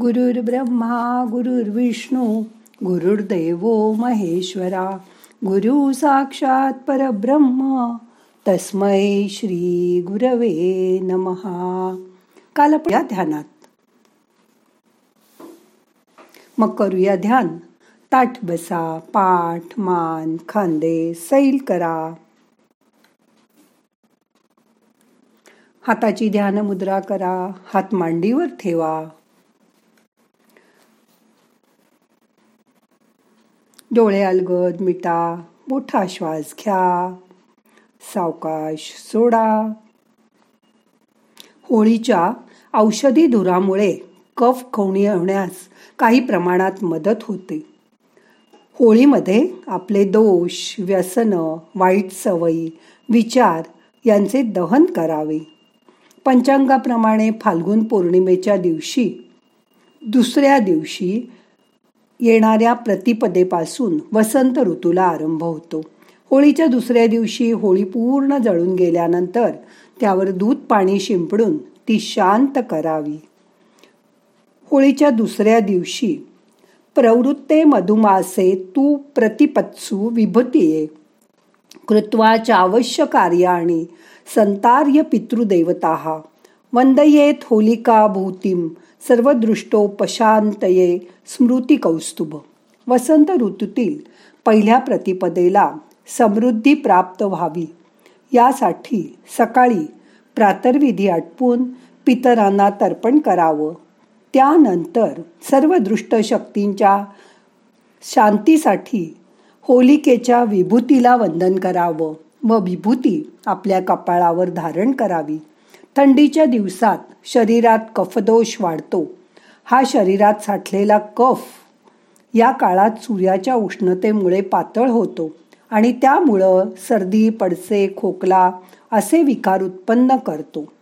गुरुर् ब्रह्मा गुरुर्विष्णू गुरुर्देव महेश्वरा गुरु साक्षात परब्रह्म तस्मै श्री गुरवे नमहा काल या ध्यानात. मग करूया ध्यान. ताठ बसा पाठ मान खांदे सैल करा. हाताची ध्यान मुद्रा करा हात मांडीवर ठेवा. डोळे अलगद मिटा मोठा श्वास घ्या. सावकाश सोडा. होळीच्या औषधी धुरामुळे कफ खवणी होण्यास काही प्रमाणात मदत होते. होळीमध्ये आपले दोष व्यसन वाईट सवयी विचार यांचे दहन करावे. पंचांगाप्रमाणे फाल्गुन पौर्णिमेच्या दिवशी दुसऱ्या दिवशी येणाऱ्या प्रतिपदेपासून वसंत ऋतूला आरंभ होतो. होळीच्या दुसऱ्या दिवशी होळी पूर्ण जळून गेल्यानंतर त्यावर दूध पाणी शिंपडून ती शांत करावी. होळीच्या दुसऱ्या दिवशी प्रवृत्ते मधुमासे तू प्रतिपत्सू विभूतीये. कृत्वाच्या आवश्य कार्याणी संतार्य पितृदेवता. वंदयेत होलिका भूतीम. सर्वदृष्टोपशांतये स्मृती कौस्तुभ वसंत ऋतूतील पहिल्या प्रतिपदेला समृद्धी प्राप्त व्हावी. यासाठी सकाळी प्रातर्विधी आटपून पितरांना तर्पण करावं. त्यानंतर सर्व दृष्ट शक्तींच्या शांतीसाठी होलिकेच्या विभूतीला वंदन करावं व विभूती आपल्या कपाळावर धारण करावी. थंडीच्या दिवसात शरीरात कफदोष वाढतो. हा शरीरात साठलेला कफ या काळात सूर्याच्या उष्णतेमुळे पातळ होतो आणि त्यामुळं सर्दी पडसे खोकला असे विकार उत्पन्न करतो.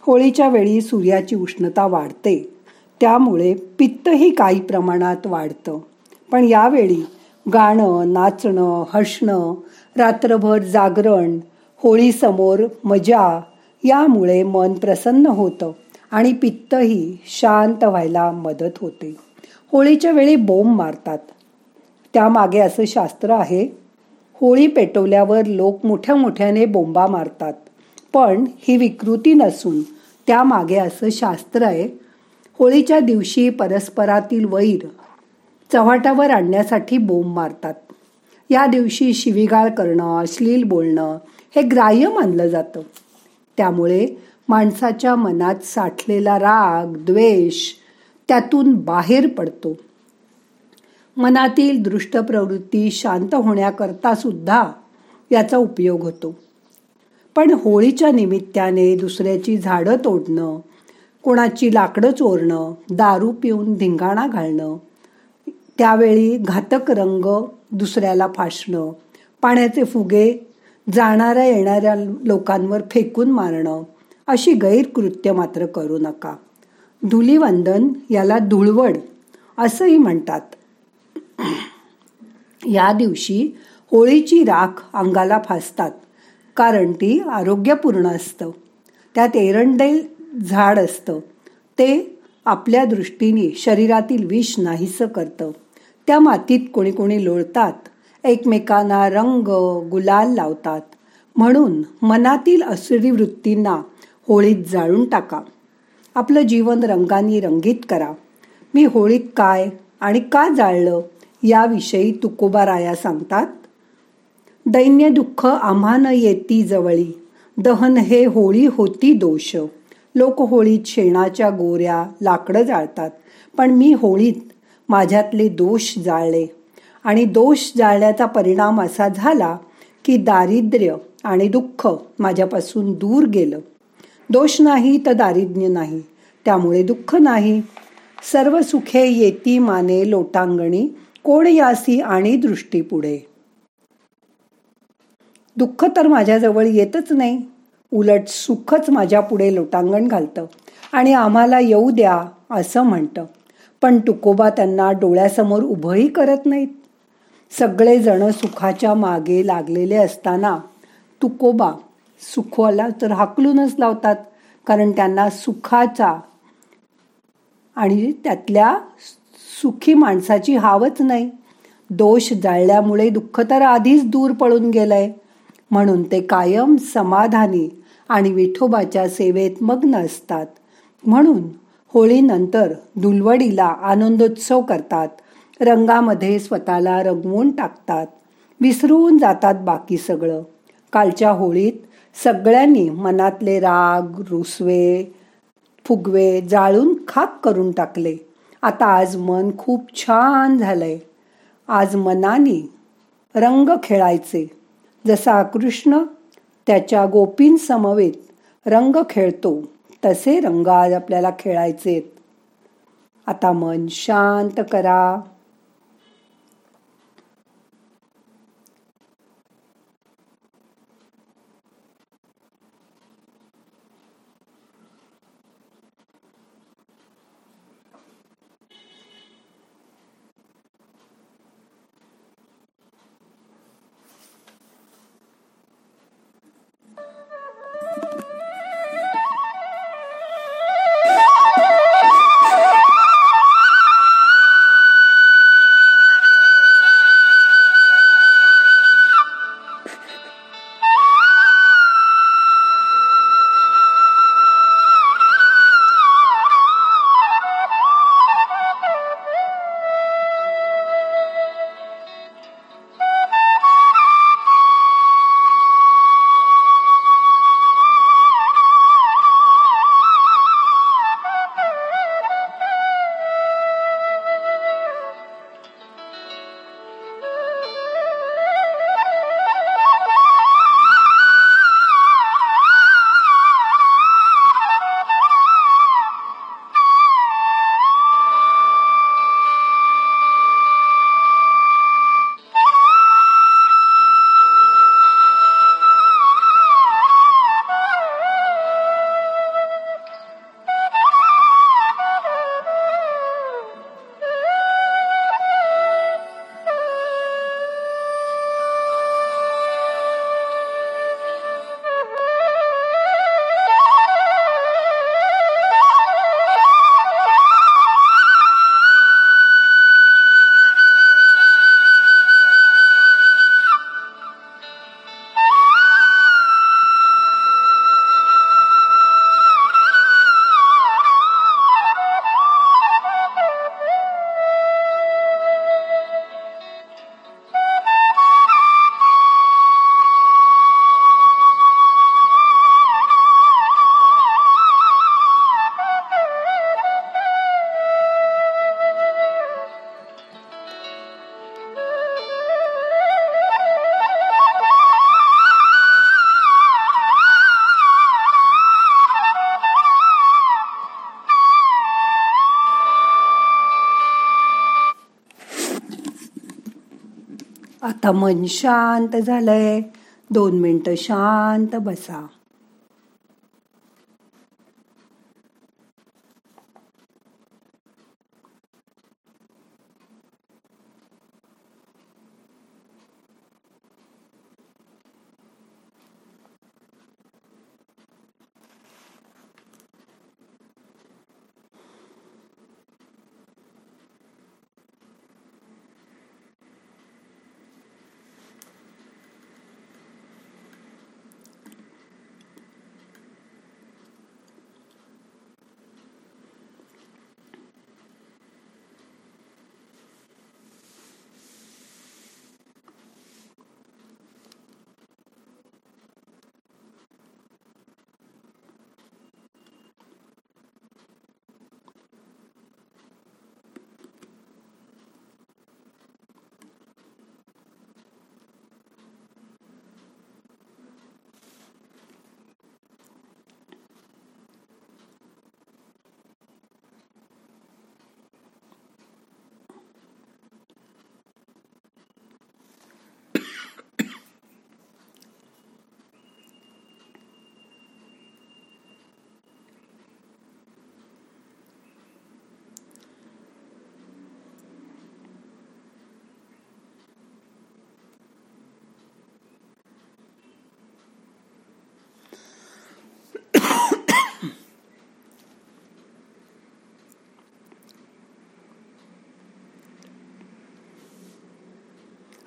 होळीच्या वेळी सूर्याची उष्णता वाढते. त्यामुळे पित्तही काही प्रमाणात वाढतं. पण यावेळी गाणं नाचणं हसणं रात्रभर जागरण होळीसमोर मजा यामुळे मन प्रसन्न होतं आणि पित्तही शांत व्हायला मदत होते. होळीच्या वेळी बोंब मारतात. त्यामागे असं शास्त्र आहे होळी पेटवल्यावर लोक मोठ्या मोठ्याने बोंबा मारतात. पण ही विकृती नसून त्यामागे असं शास्त्र आहे होळीच्या दिवशी परस्परातील वैर चव्हाटावर आणण्यासाठी बोंब मारतात. या दिवशी शिवीगाळ करणं अश्लील बोलणं हे ग्राह्य मानलं जातं. त्यामुळे माणसाच्या मनात साठलेला राग द्वेष त्यातून बाहेर पडतो. मनातील दृष्ट प्रवृत्ती शांत होण्याकरता सुद्धा याचा उपयोग होतो. पण होळीच्या निमित्ताने दुसऱ्याची झाडं तोडणं कोणाची लाकडं चोरणं दारू पिऊन धिंगाणा घालणं त्यावेळी घातक रंग दुसऱ्याला फासणं पाण्याचे फुगे जाणाऱ्या येणाऱ्या लोकांवर फेकून मारणं अशी गैरकृत्य मात्र करू नका. धुलीवंदन याला धुळवड असंही म्हणतात. या दिवशी होळीची राख अंगाला फासतात कारण ती आरोग्यपूर्ण असतं. त्यात एरंडेल झाड असतं. ते आपल्या दृष्टीने शरीरातील विष नाहीसं करतं. त्या मातीत कोणी कोणी लोळतात. एकमेकांना रंग गुलाल लावतात. म्हणून मनातील असुरी वृत्तींना होळीत जाळून टाका. आपलं जीवन रंगांनी रंगीत करा. मी होळीत काय आणि का जाळलं याविषयी तुकोबा राया सांगतात. दैन्य दुःख आम्हान येती जवळी. दहन हे होळी होती दोष. लोक होळीत शेणाच्या गोऱ्या लाकडं जाळतात. पण मी होळीत माझ्यातले दोष जाळले. आणि दोष जाळण्याचा परिणाम असा झाला की दारिद्र्य आणि दुःख माझ्यापासून दूर गेलं. दोष नाही तर दारिद्र्य नाही. त्यामुळे दुःख नाही. सर्व सुखे येती माने लोटांगणी कोण यासी आणि दृष्टी पुढे. दुःख तर माझ्याजवळ येतच नाही. उलट सुखच माझ्या पुढे लोटांगण घालतं. आणि आम्हाला येऊ द्या असं म्हणतं. पण तुकोबा त्यांना डोळ्यासमोर उभंही करत नाहीत. सगळेजण सुखाच्या मागे लागलेले असताना तुकोबा सुखवाला तर हाकलूनच लावतात कारण त्यांना सुखाचा आणि त्यातल्या सुखी माणसाची हावच नाही. दोष जाळल्यामुळे दुःख तर आधीच दूर पळून गेलंय. म्हणून ते कायम समाधानी आणि विठोबाच्या सेवेत मग्न असतात. म्हणून होळीनंतर दुलवडीला आनंदोत्सव करतात. रंगामध्ये स्वतःला रंगवून टाकतात. विसरून जातात बाकी सगळं. कालच्या होळीत सगळ्यांनी मनातले राग रुसवे फुगवे जाळून खाक करून टाकले. आता आज मन खूप छान झालंय. आज मनाने रंग खेळायचे. जसा कृष्ण त्याच्या गोपींसमवेत रंग खेळतो. तसे रंग आज आपल्याला खेळायचे आता मन शांत करा. आता मन शांत झालंय. दोन मिनटं शांत बसा.